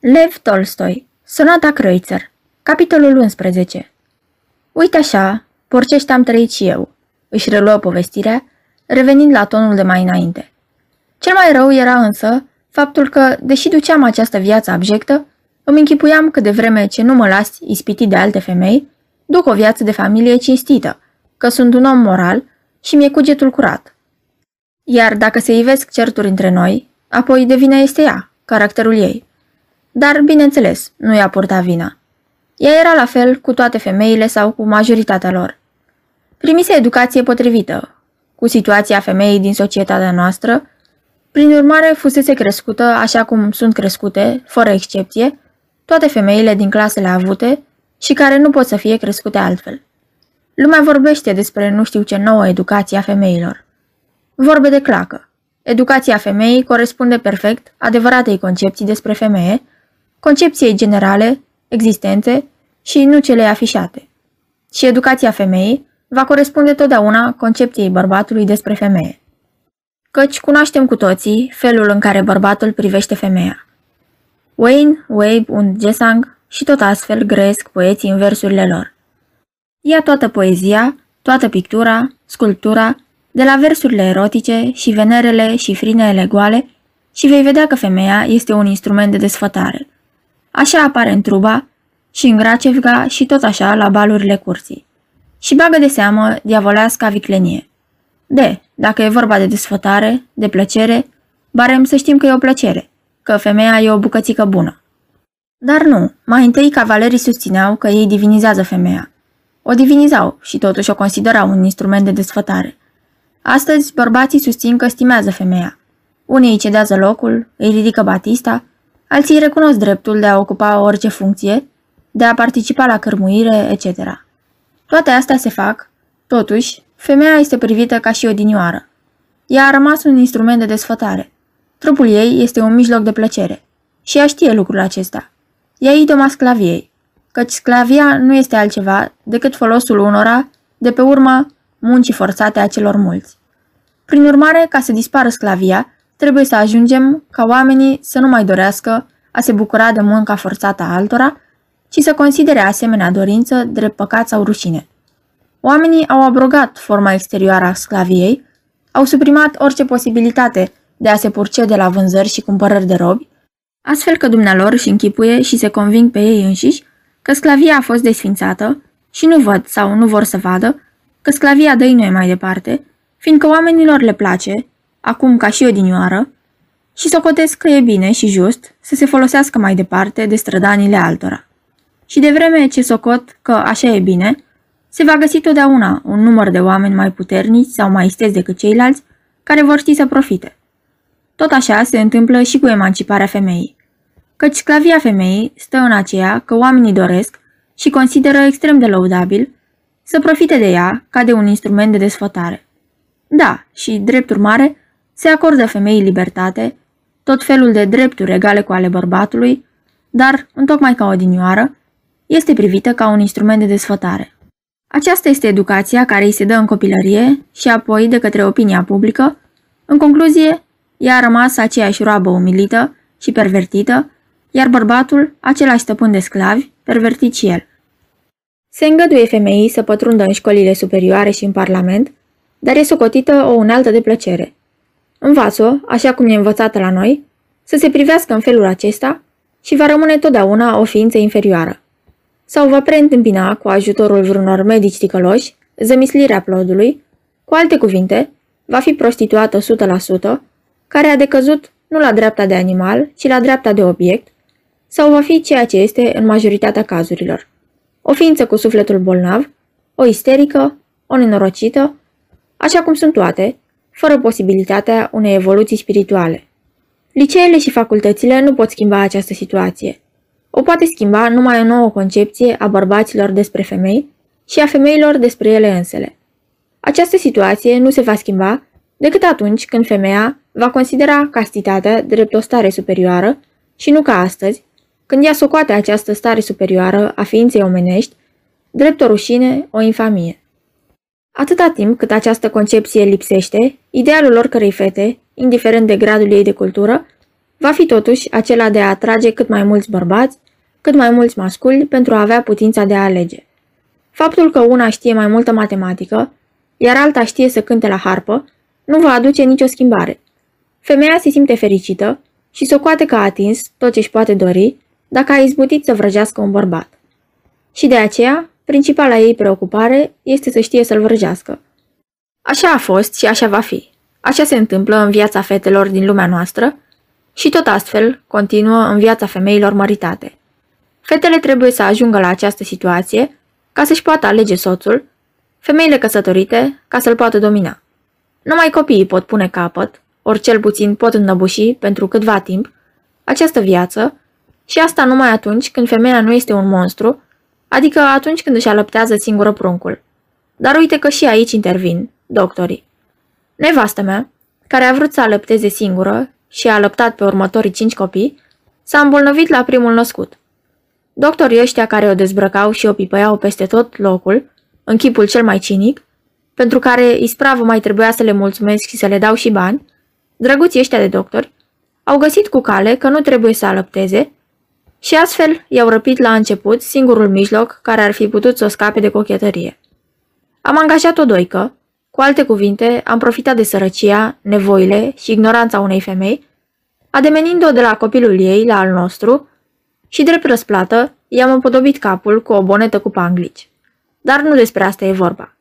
Lev Tolstoi Sonata Kreutzer Capitolul 11 Uite așa, porcește am trăit și eu, își reluă povestirea, revenind la tonul de mai înainte. Cel mai rău era însă faptul că, deși duceam această viață abjectă, îmi închipuiam că de vreme ce nu mă las ispitit de alte femei, duc o viață de familie cinstită, că sunt un om moral și mi-e cugetul curat. Iar dacă se ivesc certuri între noi, apoi de vină este ea, caracterul ei. Dar, bineînțeles, nu i-a purtat vina. Ea era la fel cu toate femeile sau cu majoritatea lor. Primise educație potrivită, cu situația femeii din societatea noastră, prin urmare fusese crescută așa cum sunt crescute, fără excepție, toate femeile din clasele avute și care nu pot să fie crescute altfel. Lumea vorbește despre nu știu ce nouă educație a femeilor. Vorbe de clacă. Educația femeii corespunde perfect adevăratei concepții despre femeie, concepției generale, existente și nu cele afișate. Și educația femeii va corespunde totdeauna concepției bărbatului despre femeie. Căci cunoaștem cu toții felul în care bărbatul privește femeia. Wayne, Wabe und Gesang și tot astfel grăiesc poeții în versurile lor. Ia toată poezia, toată pictura, sculptura, de la versurile erotice și venerele și frinele goale și vei vedea că femeia este un instrument de desfătare. Așa apare în truba și în Gracevga și tot așa la balurile curții. Și bagă de seamă diavoleasca viclenie. De, dacă e vorba de desfătare, de plăcere, barem să știm că e o plăcere, că femeia e o bucățică bună. Dar nu, mai întâi cavalerii susțineau că ei divinizează femeia. O divinizau și totuși o considerau un instrument de desfătare. Astăzi, bărbații susțin că stimează femeia. Unii îi cedează locul, îi ridică batista, alții recunosc dreptul de a ocupa orice funcție, de a participa la cărmuire, etc. Toate astea se fac, totuși, femeia este privită ca și o dinioară. Ea a rămas un instrument de desfătare. Trupul ei este un mijloc de plăcere. Și ea știe lucrul acesta. Ea e idoma sclaviei, căci sclavia nu este altceva decât folosul unora de pe urma muncii forțate a celor mulți. Prin urmare, ca să dispară sclavia, trebuie să ajungem ca oamenii să nu mai dorească a se bucura de munca forțată a altora, ci să considere asemenea dorință drept păcat sau rușine. Oamenii au abrogat forma exterioară a sclaviei, au suprimat orice posibilitate de a se purcede la vânzări și cumpărări de robi, astfel că dumnealor își închipuie și se conving pe ei înșiși că sclavia a fost desfințată și nu văd sau nu vor să vadă că sclavia dăinuie mai departe, fiindcă oamenilor le place, acum ca și odinioară, și socotesc că e bine și just să se folosească mai departe de strădanile altora. Și de vreme ce socot că așa e bine, se va găsi totdeauna un număr de oameni mai puternici sau mai isteți decât ceilalți care vor ști să profite. Tot așa se întâmplă și cu emanciparea femeii. Căci sclavia femeii stă în aceea că oamenii doresc și consideră extrem de lăudabil să profite de ea ca de un instrument de desfătare. Da, și, drept urmare, se acordă femeii libertate, tot felul de drepturi egale cu ale bărbatului, dar, întocmai ca o dinioară, este privită ca un instrument de desfătare. Aceasta este educația care îi se dă în copilărie și apoi de către opinia publică. În concluzie, ea a rămas aceeași roabă umilită și pervertită, iar bărbatul același stăpân de sclavi, pervertit și el. Se îngăduie femeii să pătrundă în școlile superioare și în parlament, dar e socotită o unealtă de plăcere. Învață-o, așa cum e învățată la noi, să se privească în felul acesta și va rămâne totdeauna o ființă inferioară. Sau va preîntâmpina cu ajutorul vreunor medici ticăloși zămislirea plodului, cu alte cuvinte, va fi prostituată 100%, care a decăzut nu la dreapta de animal, ci la dreapta de obiect, sau va fi ceea ce este în majoritatea cazurilor o ființă cu sufletul bolnav, o isterică, o nenorocită, așa cum sunt toate, fără posibilitatea unei evoluții spirituale. Liceele și facultățile nu pot schimba această situație. O poate schimba numai o nouă concepție a bărbaților despre femei și a femeilor despre ele însele. Această situație nu se va schimba decât atunci când femeia va considera castitatea drept o stare superioară și nu ca astăzi, când ea socoate această stare superioară a ființei omenești, drept o rușine, o infamie. Atâta timp cât această concepție lipsește, idealul oricărei fete, indiferent de gradul ei de cultură, va fi totuși acela de a atrage cât mai mulți bărbați, cât mai mulți masculi pentru a avea putința de a alege. Faptul că una știe mai multă matematică, iar alta știe să cânte la harpă, nu va aduce nicio schimbare. Femeia se simte fericită și socoate că a atins tot ce își poate dori dacă a izbutit să vrăjească un bărbat. Și de aceea, principala ei preocupare este să știe să-l vrăjească. Așa a fost și așa va fi. Așa se întâmplă în viața fetelor din lumea noastră și tot astfel continuă în viața femeilor măritate. Fetele trebuie să ajungă la această situație ca să-și poată alege soțul, femeile căsătorite ca să-l poată domina. Numai copiii pot pune capăt, ori cel puțin pot înnăbuși pentru câtva timp, această viață și asta numai atunci când femeia nu este un monstru, adică atunci când își alăptează singură pruncul. Dar uite că și aici intervin doctorii. Nevastă mea, care a vrut să alăpteze singură și a alăptat pe următorii cinci copii, s-a îmbolnăvit la primul născut. Doctorii ăștia care o dezbrăcau și o pipăiau peste tot locul, în chipul cel mai cinic, pentru care ispravă mai trebuia să le mulțumesc și să le dau și bani, drăguții ăștia de doctori, au găsit cu cale că nu trebuie să alăpteze și astfel i-au răpit la început singurul mijloc care ar fi putut să o scape de cochetărie. Am angajat o doică, cu alte cuvinte, am profitat de sărăcia, nevoile și ignoranța unei femei, ademenind-o de la copilul ei la al nostru și, drept răsplată, i-am împodobit capul cu o bonetă cu panglici. Dar nu despre asta e vorba.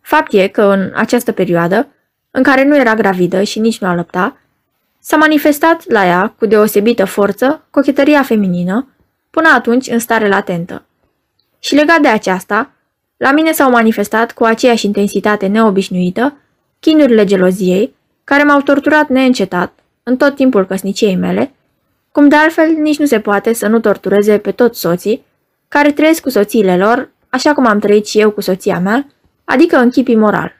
Fapt e că în această perioadă, în care nu era gravidă și nici nu alăpta, s-a manifestat la ea cu deosebită forță cochetăria feminină, până atunci în stare latentă. Și legat de aceasta, la mine s-au manifestat cu aceeași intensitate neobișnuită chinurile geloziei, care m-au torturat neîncetat în tot timpul căsniciei mele, cum de altfel nici nu se poate să nu tortureze pe toți soții, care trăiesc cu soțiile lor, așa cum am trăit și eu cu soția mea, adică în chip imoral.